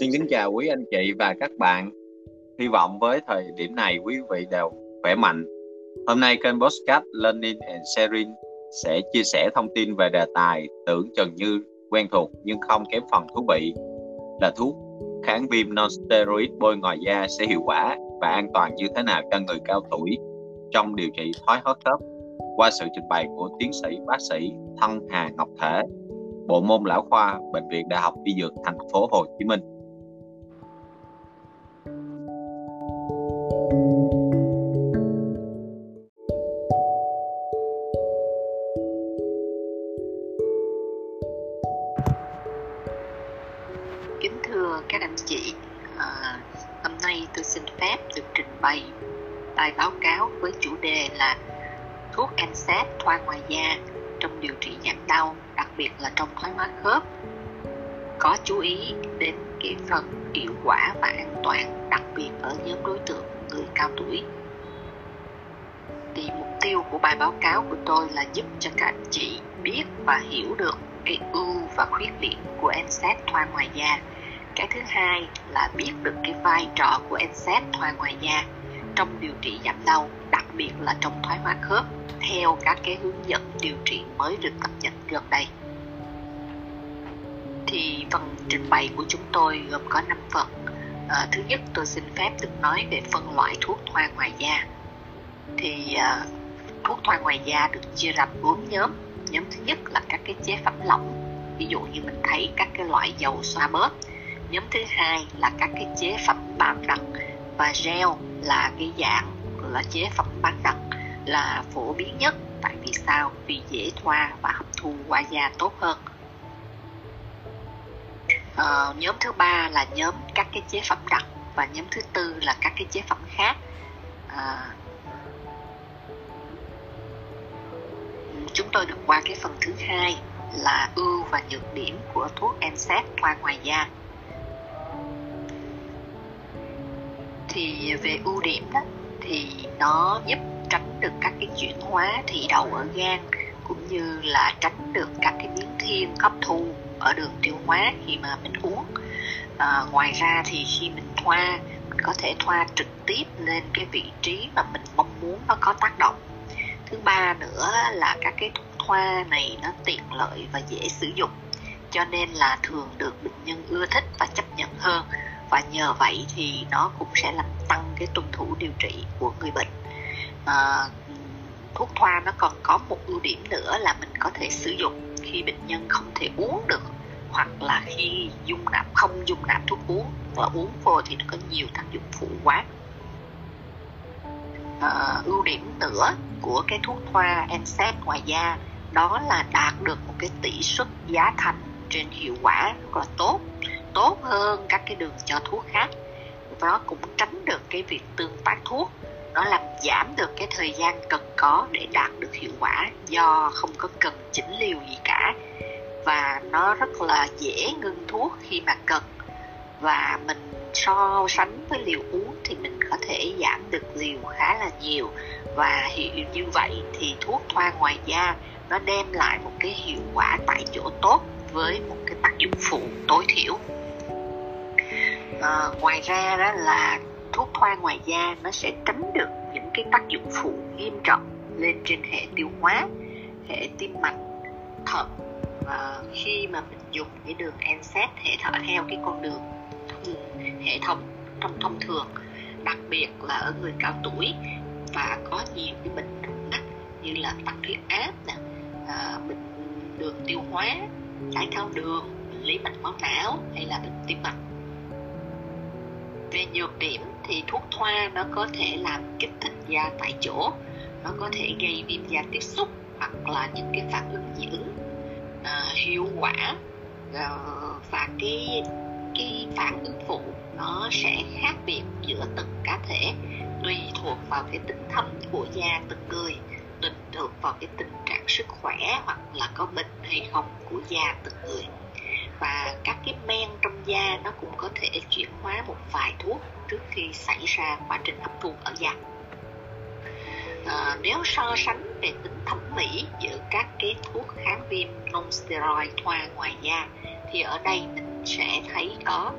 Xin kính chào quý anh chị và các bạn. Hy vọng với thời điểm này quý vị đều khỏe mạnh. Hôm nay kênh Postcard Learning and Sharing sẽ chia sẻ thông tin về đề tài tưởng chừng như quen thuộc nhưng không kém phần thú vị là thuốc kháng viêm non-steroid bôi ngoài da sẽ hiệu quả và an toàn như thế nào cho người cao tuổi trong điều trị thoái hóa khớp qua sự trình bày của tiến sĩ bác sĩ Thân Hà Ngọc Thể, Bộ môn lão khoa Bệnh viện Đại học Y Dược thành phố Hồ Chí Minh. Các anh chị, à, hôm nay tôi xin phép được trình bày bài báo cáo với chủ đề là thuốc NSAID thoa ngoài da trong điều trị giảm đau, đặc biệt là trong thoái hóa khớp. Có chú ý đến cái phần hiệu quả và an toàn, đặc biệt ở nhóm đối tượng người cao tuổi. Thì mục tiêu của bài báo cáo của tôi là giúp cho các anh chị biết và hiểu được cái ưu và khuyết điểm của NSAID thoa ngoài da. Cái thứ hai là biết được cái vai trò của NSAID thoa ngoài da trong điều trị giảm đau, đặc biệt là trong thoái hóa khớp theo các cái hướng dẫn điều trị mới được cập nhật gần đây. Thì phần trình bày của chúng tôi gồm có 5 phần. À, thứ nhất tôi xin phép được nói về phân loại thuốc thoa ngoài da. Thì à, thuốc thoa ngoài da được chia ra bốn nhóm. Nhóm thứ nhất là các cái chế phẩm lỏng, ví dụ như mình thấy các cái loại dầu xoa bóp. Nhóm thứ hai là các cái chế phẩm bán đặc và gel là cái dạng là chế phẩm bán đặc là phổ biến nhất. Tại vì sao? Vì dễ thoa và hấp thu qua da tốt hơn. À, nhóm thứ ba là nhóm các cái chế phẩm đặc và nhóm thứ tư là các cái chế phẩm khác. À, chúng tôi được qua cái phần thứ hai là ưu và nhược điểm của thuốc NSAID thoa ngoài da. Thì về ưu điểm đó thì nó giúp tránh được các cái chuyển hóa thị đầu ở gan cũng như là tránh được các cái biến thiên hấp thu ở đường tiêu hóa khi mà mình uống. À, ngoài ra thì khi mình thoa mình có thể thoa trực tiếp lên cái vị trí mà mình mong muốn nó có tác động. Thứ ba nữa là các cái thuốc thoa này nó tiện lợi và dễ sử dụng cho nên là thường được bệnh nhân ưa thích và chấp nhận hơn và nhờ vậy thì nó cũng sẽ làm tăng cái tuân thủ điều trị của người bệnh. À, thuốc thoa nó còn có một ưu điểm nữa là mình có thể sử dụng khi bệnh nhân không thể uống được hoặc là khi dung nạp không dung nạp thuốc uống. Và uống vô thì nó có nhiều tác dụng phụ quá. À, ưu điểm nữa của cái thuốc thoa NSAID ngoài da đó là đạt được một cái tỷ suất giá thành trên hiệu quả rất là tốt tốt hơn các cái đường cho thuốc khác. Và nó cũng tránh được cái việc tương tác thuốc. Nó làm giảm được cái thời gian cần có để đạt được hiệu quả do không có cần chỉnh liều gì cả. Và nó rất là dễ ngưng thuốc khi mà cần. Và mình so sánh với liều uống thì mình có thể giảm được liều khá là nhiều. Và hiệu như vậy thì thuốc thoa ngoài da, nó đem lại một cái hiệu quả tại chỗ tốt với một cái tác dụng phụ tối thiểu à, ngoài ra đó là thuốc thoa ngoài da nó sẽ tránh được những cái tác dụng phụ nghiêm trọng lên trên hệ tiêu hóa hệ tim mạch thận. Và khi mà mình dùng cái đường NSAID hệ thở theo cái con đường hệ thống trong thông thường đặc biệt là ở người cao tuổi và có nhiều cái bệnh nặng như là tăng huyết áp nè à, bệnh đường tiêu hóa đái tháo đường bệnh lý mạch máu não hay là bệnh tim mạch về nhược điểm thì thuốc thoa nó có thể làm kích thích da tại chỗ. Nó có thể gây viêm da tiếp xúc hoặc là những cái phản ứng dị ứng à, hiệu quả à, và cái cái phản ứng phụ nó sẽ khác biệt giữa từng cá thể tùy thuộc vào cái tính thấm của da từng người tùy thuộc vào cái tình trạng sức khỏe hoặc là có bệnh hay không của da từng người và các cái men trong da nó cũng có thể chuyển hóa một vài thuốc trước khi xảy ra quá trình hấp thu ở da. À, nếu so sánh về tính thẩm mỹ giữa các cái thuốc kháng viêm non steroid thoa ngoài da thì ở đây mình sẽ thấy có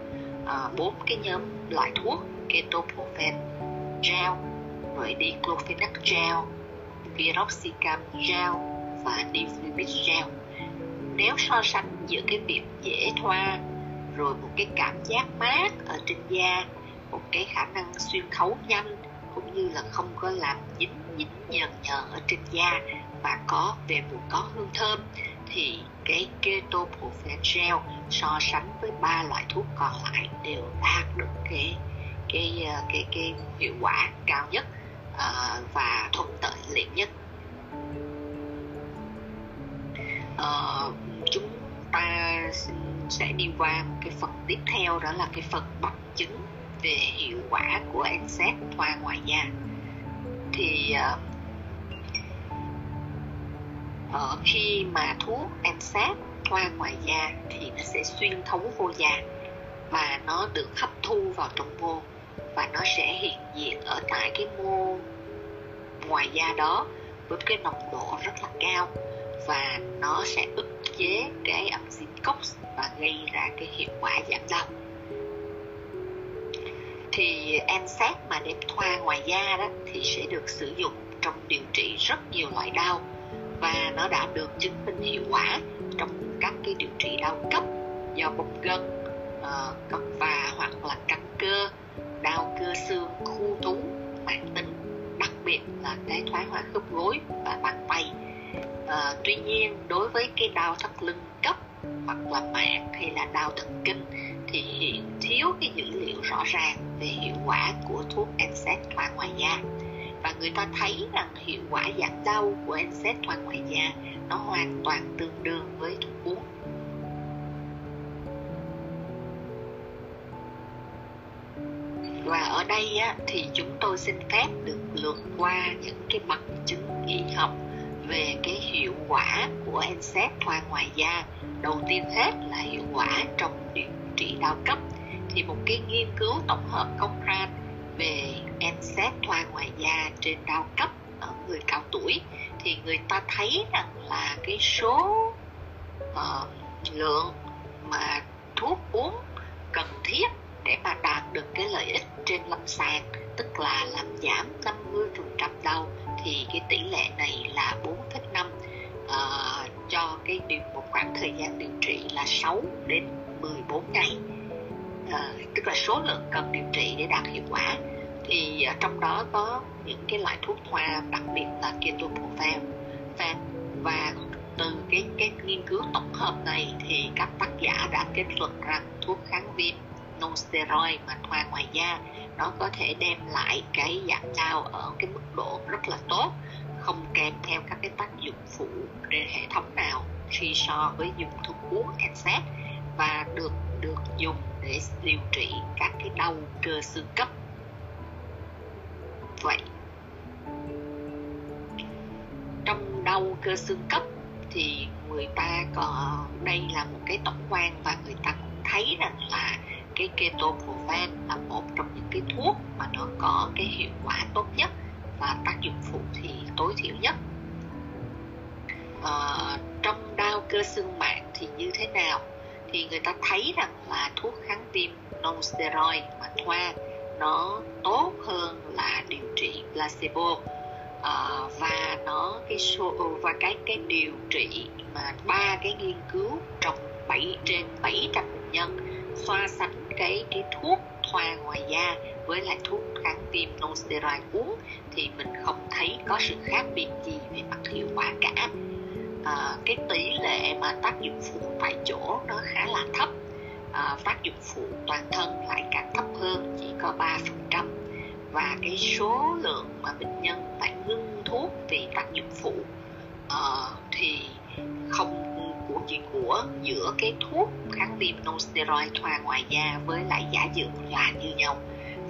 ờ, bốn uh, cái nhóm loại thuốc ketoprofen gel rồi diclofenac gel piroxicam gel và diflumic gel nếu so sánh giữa cái việc dễ thoa rồi một cái cảm giác mát ở trên da một cái khả năng xuyên thấu nhanh cũng như là không có làm dính dính nhờn nhờn ở trên da và có về mùi có hương thơm thì cái ketoprofen gel so sánh với ba loại thuốc còn lại đều đạt được cái cái cái cái, cái hiệu quả cao nhất uh, và thuận lợi nhất. Uh, chúng ta sẽ đi qua một cái phần tiếp theo đó là cái phần bằng chứng về hiệu quả của NSAID thoa ngoài da. Thì uh, uh, khi mà thuốc NSAID thoa ngoài da thì nó sẽ xuyên thấu vô da và nó được hấp thu vào trong mô và nó sẽ hiện diện ở tại cái mô ngoài da đó với cái nồng độ rất là cao và nó sẽ ức chế cái enzyme COX và gây ra cái hiệu quả giảm đau. Thì NSAID mà đem thoa ngoài da đó thì sẽ được sử dụng trong điều trị rất nhiều loại đau và nó đã được chứng minh hiệu quả trong các cái điều trị đau cấp do bong gân uh, và hoặc là căng cơ đau cơ xương khu trú mãn tính đặc biệt là cái thoái hóa khớp gối và bằng à, tuy nhiên đối với cái đau thắt lưng cấp hoặc là mạng hay là đau thần kinh thì hiện thiếu cái dữ liệu rõ ràng về hiệu quả của thuốc NSAID thoa ngoài da. Và người ta thấy rằng hiệu quả giảm đau của NSAID thoa ngoài da nó hoàn toàn tương đương với thuốc uống. Và ở đây á, thì chúng tôi xin phép được lượt qua những cái bằng chứng y học về cái hiệu quả của NSAID thoa ngoài da. Đầu tiên hết là hiệu quả trong điều trị đau cấp. Thì một cái nghiên cứu tổng hợp công khai về NSAID thoa ngoài da trên đau cấp ở người cao tuổi thì người ta thấy rằng là cái số uh, lượng mà thuốc uống cần thiết để mà đạt được cái lợi ích trên lâm sàng tức là làm giảm 50% đau thì cái tỷ lệ này là 4,5 uh, ờ, cho cái điều một khoảng thời gian điều trị là 6 đến 14 ngày. Uh, tức là số lượng cần điều trị để đạt hiệu quả. Thì uh, trong đó có những cái loại thuốc hoa đặc biệt là ketoprofen. Và từ cái cái nghiên cứu tổng hợp này thì các tác giả đã kết luận rằng thuốc kháng viêm nosteroid mà thoa ngoài da, nó có thể đem lại cái giảm đau ở cái mức độ rất là tốt, không kèm theo các cái tác dụng phụ trên hệ thống nào khi so với dùng thuốc uống NSAID và được được dùng để điều trị các cái đau cơ xương cấp. Vậy, trong đau cơ xương cấp thì người ta có, đây là một cái tổng quan và người ta cũng thấy rằng là cái ketoprofen là một trong những cái thuốc mà nó có cái hiệu quả tốt nhất và tác dụng phụ thì tối thiểu nhất. À, trong đau cơ xương mạng thì như thế nào? Thì người ta thấy rằng là thuốc kháng viêm non steroid mà thoa nó tốt hơn là điều trị placebo. À, và nó cái số ừ, và cái cái điều trị mà ba cái nghiên cứu trong 7 trên 700 bệnh nhân so sánh cái cái thuốc thoa ngoài da với lại thuốc kháng viêm non steroid uống thì mình không thấy có sự khác biệt gì về mặt hiệu quả cả. À, cái tỷ lệ mà tác dụng phụ tại chỗ nó khá là thấp. À, tác dụng phụ toàn thân lại càng thấp hơn chỉ có 3% và cái số lượng mà bệnh nhân phải ngưng thuốc vì tác dụng phụ uh, thì không của chuyện của giữa cái thuốc kháng viêm non steroid thoa ngoài da với lại giả dược là như nhau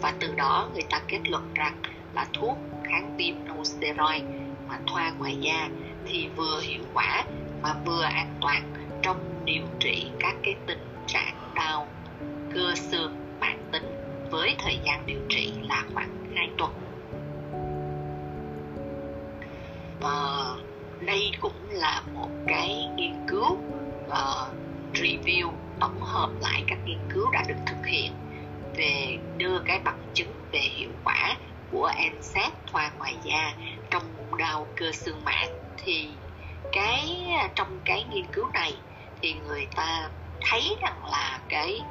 và từ đó người ta kết luận rằng là thuốc kháng viêm non steroid mà thoa ngoài da thì vừa hiệu quả mà vừa an toàn trong điều trị các cái tình trạng đau cơ xương mãn tính với thời gian điều trị là khoảng 2 tuần. Uh, đây cũng là một cái nghiên cứu uh, review tổng hợp lại các nghiên cứu đã được thực hiện về đưa cái bằng chứng về hiệu quả của NSAID thoa ngoài da trong đau cơ xương mạc thì cái trong cái nghiên cứu này thì người ta thấy rằng là cái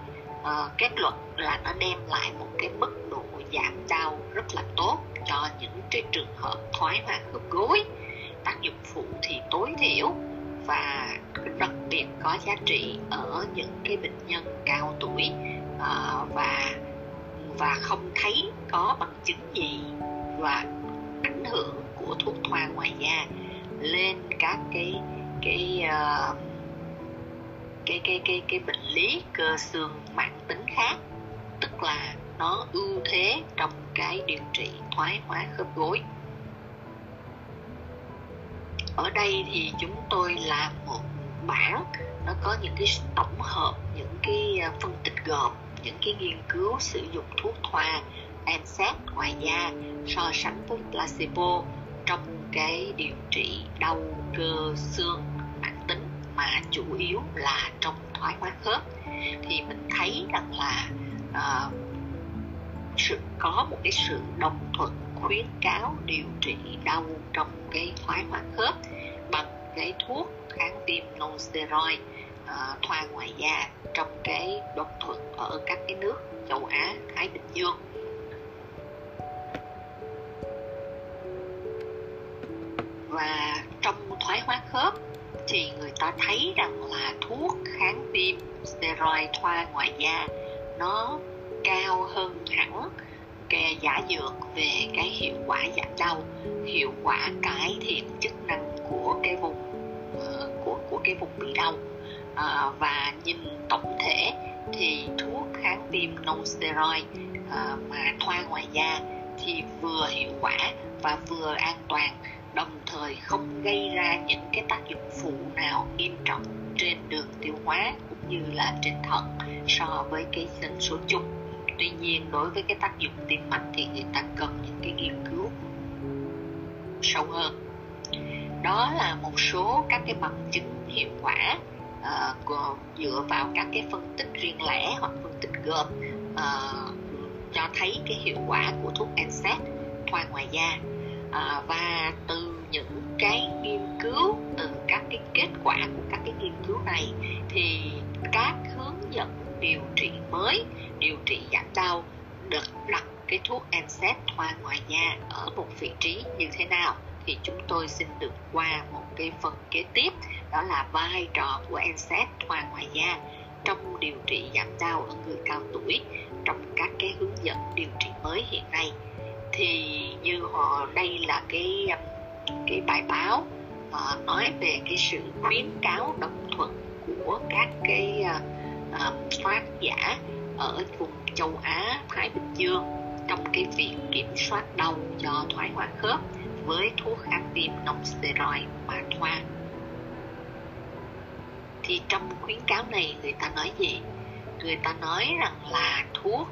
uh, kết luận là nó đem lại một cái mức độ giảm đau rất là tốt cho những cái trường hợp thoái hóa khớp gối tác dụng phụ hiểu và đặc biệt có giá trị ở những cái bệnh nhân cao tuổi uh, và và không thấy có bằng chứng gì và ảnh hưởng của thuốc thoa ngoài da lên các cái cái uh, cái cái cái cái bệnh lý cơ xương mãn tính khác. Tức là nó ưu thế trong cái điều trị thoái hóa khớp gối ở đây thì chúng tôi làm một bảng nó có những cái tổng hợp những cái à, phân tích gộp những cái nghiên cứu sử dụng thuốc thoa NSAID ngoài da so sánh với placebo trong cái điều trị đau cơ xương mãn tính mà chủ yếu là trong thoái hóa khớp. Thì mình thấy rằng là uh, sự có một cái sự đồng thuận khuyến cáo điều trị đau trong cái thoái hóa khớp bằng cái thuốc kháng viêm non steroid à, thoa ngoài da trong cái đồng thuận ở các cái nước châu Á Thái Bình Dương. Và trong thoái hóa khớp thì người ta thấy rằng là thuốc kháng viêm steroid thoa ngoài da nó cao hơn hẳn giả dược về cái hiệu quả giảm đau hiệu quả cải thiện chức năng của cái vùng uh, của của cái vùng bị đau. Uh, và nhìn tổng thể thì thuốc kháng viêm non steroid uh, ờ, mà thoa ngoài da thì vừa hiệu quả và vừa an toàn đồng thời không gây ra những cái tác dụng phụ nào nghiêm trọng trên đường tiêu hóa cũng như là trên thận so với cái dân số chung tuy nhiên đối với cái tác dụng tim mạch thì người ta cần những cái nghiên cứu sâu hơn. Đó là một số các cái bằng chứng hiệu quả uh, dựa vào các cái phân tích riêng lẻ hoặc phân tích gộp uh, ờ, cho thấy cái hiệu quả của thuốc NSAID thoa ngoài da. Uh, và từ những cái nghiên cứu quả của các cái nghiên cứu này thì các hướng dẫn điều trị mới, điều trị giảm đau được đặt cái thuốc NSAID thoa ngoài da ở một vị trí như thế nào thì chúng tôi xin được qua một cái phần kế tiếp, đó là vai trò của NSAID thoa ngoài da trong điều trị giảm đau ở người cao tuổi trong các cái hướng dẫn điều trị mới hiện nay. Thì như họ, đây là cái cái bài báo uh, nói về cái sự khuyến cáo đồng thuận của các cái uh, uh, soát giả ở vùng châu Á Thái Bình Dương trong cái việc kiểm soát đau do thoái hóa khớp với thuốc kháng viêm non steroid mà thoa. Thì trong khuyến cáo này người ta nói gì? Người ta nói rằng là thuốc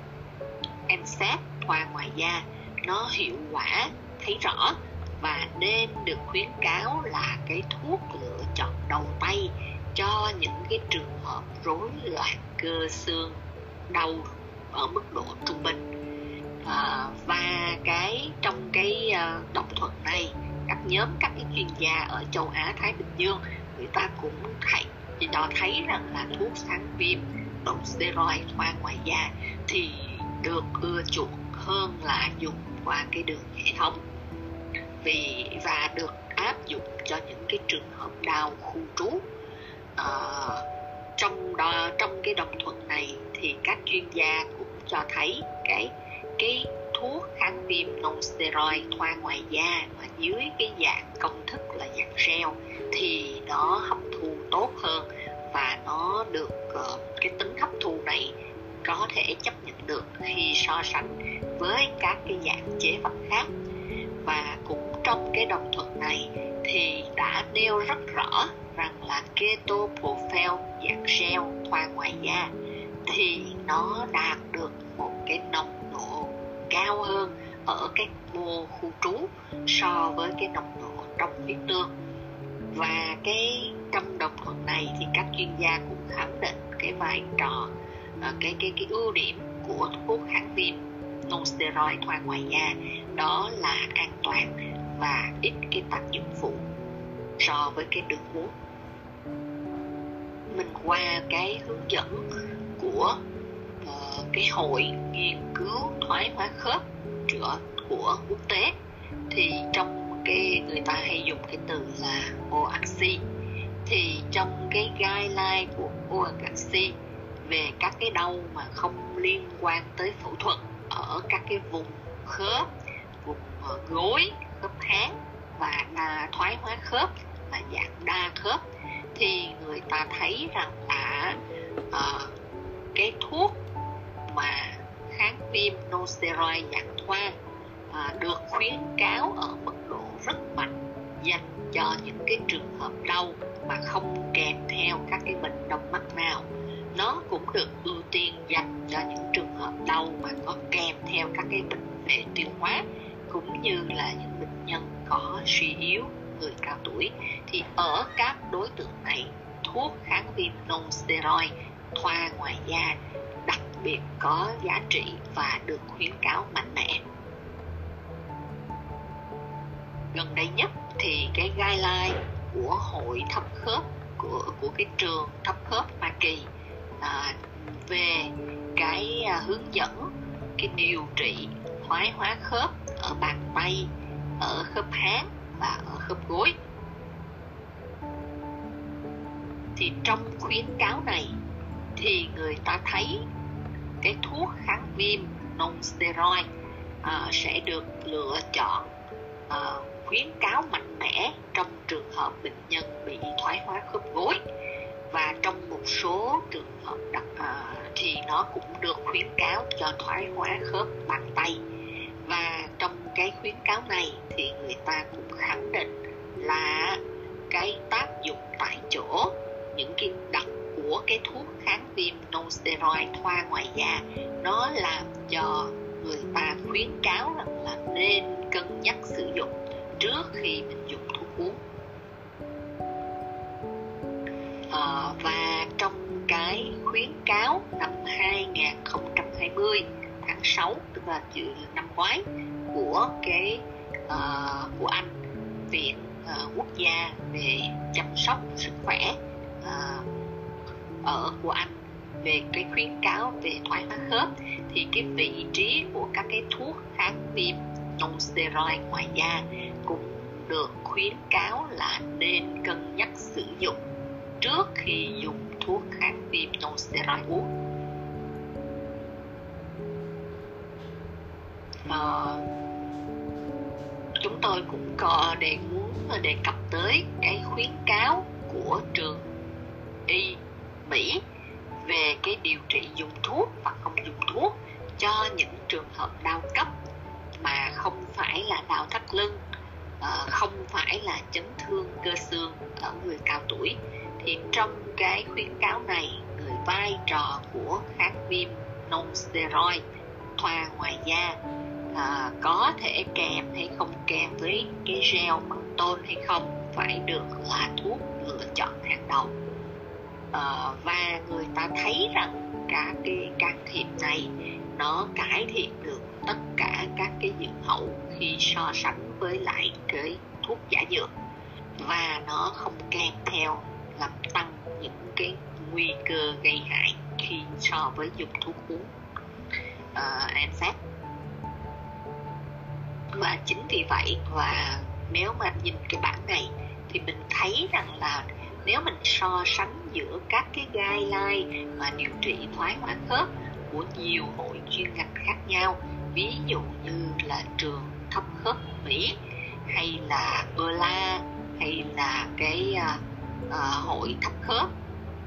NSAID thoa ngoài da nó hiệu quả thấy rõ và nên được khuyến cáo là cái thuốc lựa chọn đầu tay cho những cái trường hợp rối loạn cơ xương đau ở mức độ trung bình. À, và cái trong cái uh, đồng thuận này các nhóm các cái chuyên gia ở châu Á Thái Bình Dương người ta cũng thấy thì cho thấy rằng là thuốc kháng viêm đồng steroid qua ngoài da thì được ưa chuộng hơn là dùng qua cái đường hệ thống vì và được áp dụng cho những cái trường hợp đau khu trú. À, trong đó trong cái đồng thuận này thì các chuyên gia cũng cho thấy cái cái thuốc kháng viêm non steroid thoa ngoài da mà dưới cái dạng công thức là dạng gel thì nó hấp thu tốt hơn và nó được uh, cái tính hấp thu này có thể chấp nhận được khi so sánh với các cái dạng chế phẩm khác. Và cũng trong cái đồng thuận này thì đã nêu rất rõ rằng là keto profile dạng gel thoa ngoài da thì nó đạt được một cái nồng độ cao hơn ở cái mô khu trú so với cái nồng độ trong huyết tương. Và cái trong đồng thuận này thì các chuyên gia cũng khẳng định cái vai trò ờ, cái cái cái ưu điểm của thuốc kháng viêm non steroid thoa ngoài da đó là an toàn và ít cái tác dụng phụ so với cái đường uống mình qua cái hướng dẫn của uh, cái hội nghiên cứu thoái hóa khớp chữa của quốc tế thì trong cái người ta hay dùng cái từ là OACI thì trong cái guideline của OACI về các cái đau mà không liên quan tới phẫu thuật ở các cái vùng khớp vùng ờ, gối khớp háng và à, thoái hóa khớp và dạng đa khớp thì người ta thấy rằng là uh, cái thuốc mà kháng viêm nosteroid dạng thoa uh, được khuyến cáo ở mức độ rất mạnh dành cho những cái trường hợp đau mà không kèm theo các cái bệnh đông mắt nào. Nó cũng được ưu tiên dành cho những trường hợp đau mà có kèm theo các cái bệnh về tiêu hóa cũng như là những bệnh nhân có suy yếu người cao tuổi thì ở các đối tượng này thuốc kháng viêm non steroid thoa ngoài da đặc biệt có giá trị và được khuyến cáo mạnh mẽ. Gần đây nhất thì cái guideline của hội thấp khớp của của cái trường thấp khớp Hoa Kỳ à, về cái à, hướng dẫn cái điều trị thoái hóa khớp ở bàn tay ở khớp háng và ở khớp gối. Thì trong khuyến cáo này thì người ta thấy cái thuốc kháng viêm non steroid uh, ờ, sẽ được lựa chọn uh, khuyến cáo mạnh mẽ trong trường hợp bệnh nhân bị thoái hóa khớp gối. Và trong một số trường hợp đặc uh, thì nó cũng được khuyến cáo cho thoái hóa khớp bàn tay và trong cái khuyến cáo này thì người ta cũng khẳng định là cái tác dụng tại chỗ những cái đặc của cái thuốc kháng viêm non steroid thoa ngoài da nó làm cho người ta khuyến cáo rằng là nên cân nhắc sử dụng trước khi mình dùng thuốc uống. À, và trong cái khuyến cáo năm 2020 tháng 6 và dự năm ngoái của cái uh, của anh viện uh, ờ, quốc gia về chăm sóc sức khỏe uh, ở của anh về cái khuyến cáo về thoái hóa khớp thì cái vị trí của các cái thuốc kháng viêm non steroid ngoài da cũng được khuyến cáo là nên cân nhắc sử dụng trước khi dùng thuốc kháng viêm non steroid uống. Ờ, chúng tôi cũng có đề muốn đề cập tới cái khuyến cáo của trường y Mỹ về cái điều trị dùng thuốc và không dùng thuốc cho những trường hợp đau cấp mà không phải là đau thắt lưng ờ, không phải là chấn thương cơ xương ở người cao tuổi. Thì trong cái khuyến cáo này, người vai trò của kháng viêm non steroid thoa ngoài da à, có thể kèm hay không kèm với cái gel bằng tôn hay không phải được là thuốc lựa chọn hàng đầu. À, và người ta thấy rằng các cái can thiệp này nó cải thiện được tất cả các cái dưỡng hậu khi so sánh với lại cái thuốc giả dược. Và nó không kèm theo làm tăng những cái nguy cơ gây hại khi so với dùng thuốc uống. Ờ, uh, NSAID và chính vì vậy và nếu mà nhìn cái bảng này thì mình thấy rằng là nếu mình so sánh giữa các cái guideline mà điều trị thoái hóa khớp của nhiều hội chuyên ngành khác nhau ví dụ như là trường thấp khớp Mỹ hay là ELA hay là cái uh, uh, hội thấp khớp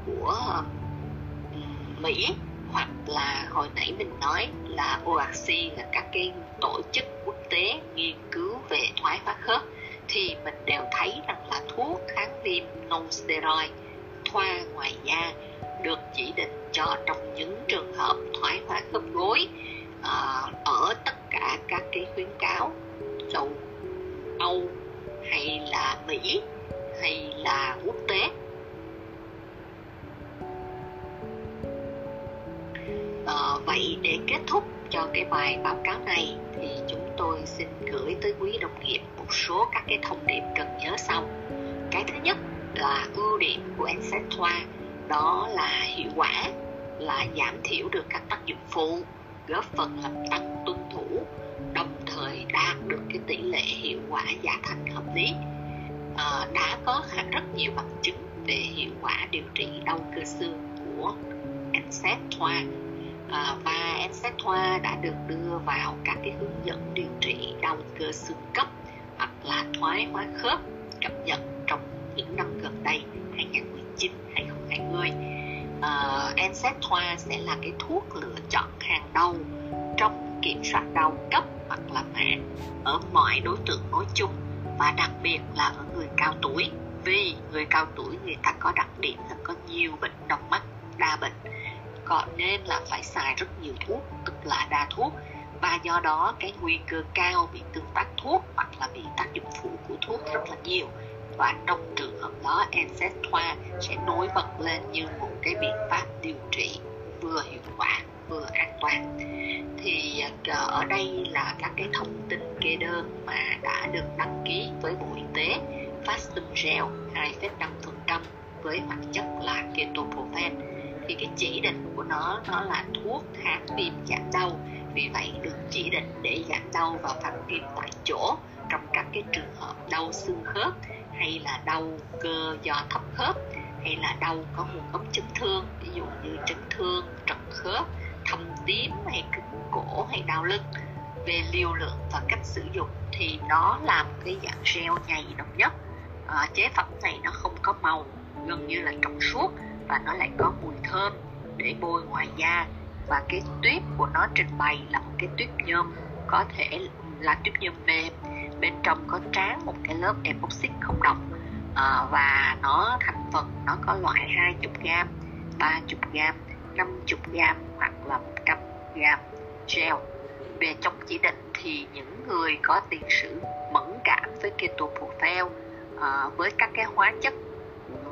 của uh, Mỹ hoặc là hồi nãy mình nói là ORC là các cái tổ chức quốc tế nghiên cứu về thoái hóa khớp thì mình đều thấy rằng là thuốc kháng viêm non steroid thoa ngoài da được chỉ định cho trong những trường hợp thoái hóa khớp gối uh, ở tất cả các cái khuyến cáo châu Âu hay là Mỹ hay là quốc tế. Uh, vậy để kết thúc cho cái bài báo cáo này thì chúng tôi xin gửi tới quý đồng nghiệp một số các cái thông điệp cần nhớ sau. Cái thứ nhất là ưu điểm của NSAID đó là hiệu quả là giảm thiểu được các tác dụng phụ góp phần làm tăng tuân thủ đồng thời đạt được cái tỷ lệ hiệu quả giá thành hợp lý. À, đã có rất nhiều bằng chứng về hiệu quả điều trị đau cơ xương của NSAID và NSAID hoa đã được đưa vào các cái hướng dẫn điều trị đau cơ xương cấp hoặc là thoái hóa khớp cập nhật trong những năm gần đây 2019 2020 uh, NSAID hoa sẽ là cái thuốc lựa chọn hàng đầu trong kiểm soát đau cấp hoặc là mạng ở mọi đối tượng nói chung và đặc biệt là ở người cao tuổi. Vì người cao tuổi người ta có đặc điểm là có nhiều bệnh đồng mắt đa bệnh còn nên là phải xài rất nhiều thuốc tức là đa thuốc. Và do đó cái nguy cơ cao bị tương tác thuốc hoặc là bị tác dụng phụ của thuốc rất là nhiều. Và trong trường hợp đó NSAID sẽ nổi bật lên như một cái biện pháp điều trị vừa hiệu quả vừa an toàn. Thì à, ở đây là các cái thông tin kê đơn mà đã được đăng ký với Bộ Y tế. Fastum Gel 2,5% với hoạt chất là ketoprofen thì cái chỉ định của nó nó là thuốc kháng viêm giảm đau. Vì vậy được chỉ định để giảm đau và phản viêm tại chỗ trong các cái trường hợp đau xương khớp hay là đau cơ do thấp khớp hay là đau có nguồn gốc chấn thương ví dụ như chấn thương trật khớp thâm tím hay cứng cổ hay đau lưng. Về liều lượng và cách sử dụng thì nó làm cái dạng gel nhầy độc nhất. À, chế phẩm này nó không có màu gần như là trong suốt và nó lại có mùi thơm để bôi ngoài da. Và cái tuyết của nó trình bày là một cái tuyết nhôm có thể là tuyết nhôm mềm. Bên trong có tráng một cái lớp epoxy không độc à, và nó thành phần nó có loại 20 gram 30 gram 50 gram hoặc là 100 gram gel. Về trong chỉ định thì những người có tiền sử mẫn cảm với ketoprofen à, với các cái hóa chất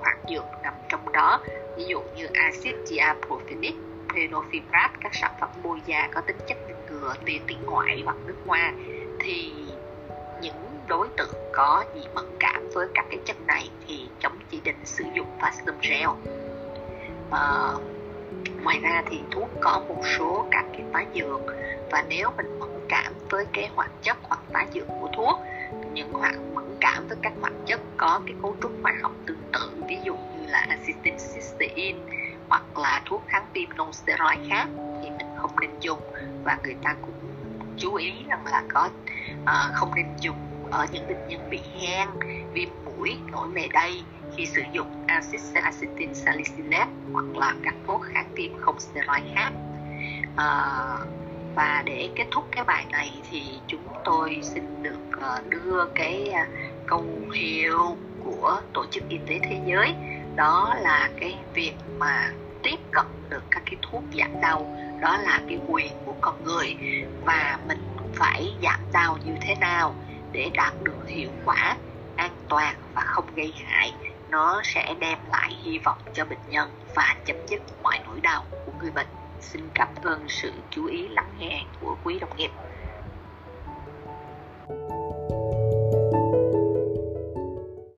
hoạt dược nằm trong đó. Ví dụ như axit diaprofenic phenofibrat các sản phẩm bôi da có tính chất ngừa tia tiên ngoại hoặc nước hoa. Thì những đối tượng có gì mẫn cảm với các cái chất này thì chống chỉ định sử dụng Fastum gel. À, ngoài ra thì thuốc có một số các cái tá dược. Và nếu mình mẫn cảm với cái hoạt chất hoặc tá dược của thuốc những hoạt mẫn cảm với các hoạt chất có cái cấu trúc hóa học tương tự ví dụ như là acetylcysteine hoặc là thuốc kháng viêm non steroid khác thì mình không nên dùng. Và người ta cũng chú ý rằng là có uh, không nên dùng ở những bệnh nhân bị hen viêm mũi nổi mề đay khi sử dụng acid acetin salicylate hoặc là các thuốc kháng viêm không steroid khác. Uh, và để kết thúc cái bài này thì chúng tôi xin được ờ, đưa cái à, câu hiệu của tổ chức y tế thế giới. Đó là cái việc mà tiếp cận được các cái thuốc giảm đau. Đó là cái quyền của con người. Và mình phải giảm đau như thế nào để đạt được hiệu quả an toàn và không gây hại. Nó sẽ đem lại hy vọng cho bệnh nhân và chấm dứt mọi nỗi đau của người bệnh xin cảm ơn sự chú ý lắng nghe của quý đồng nghiệp.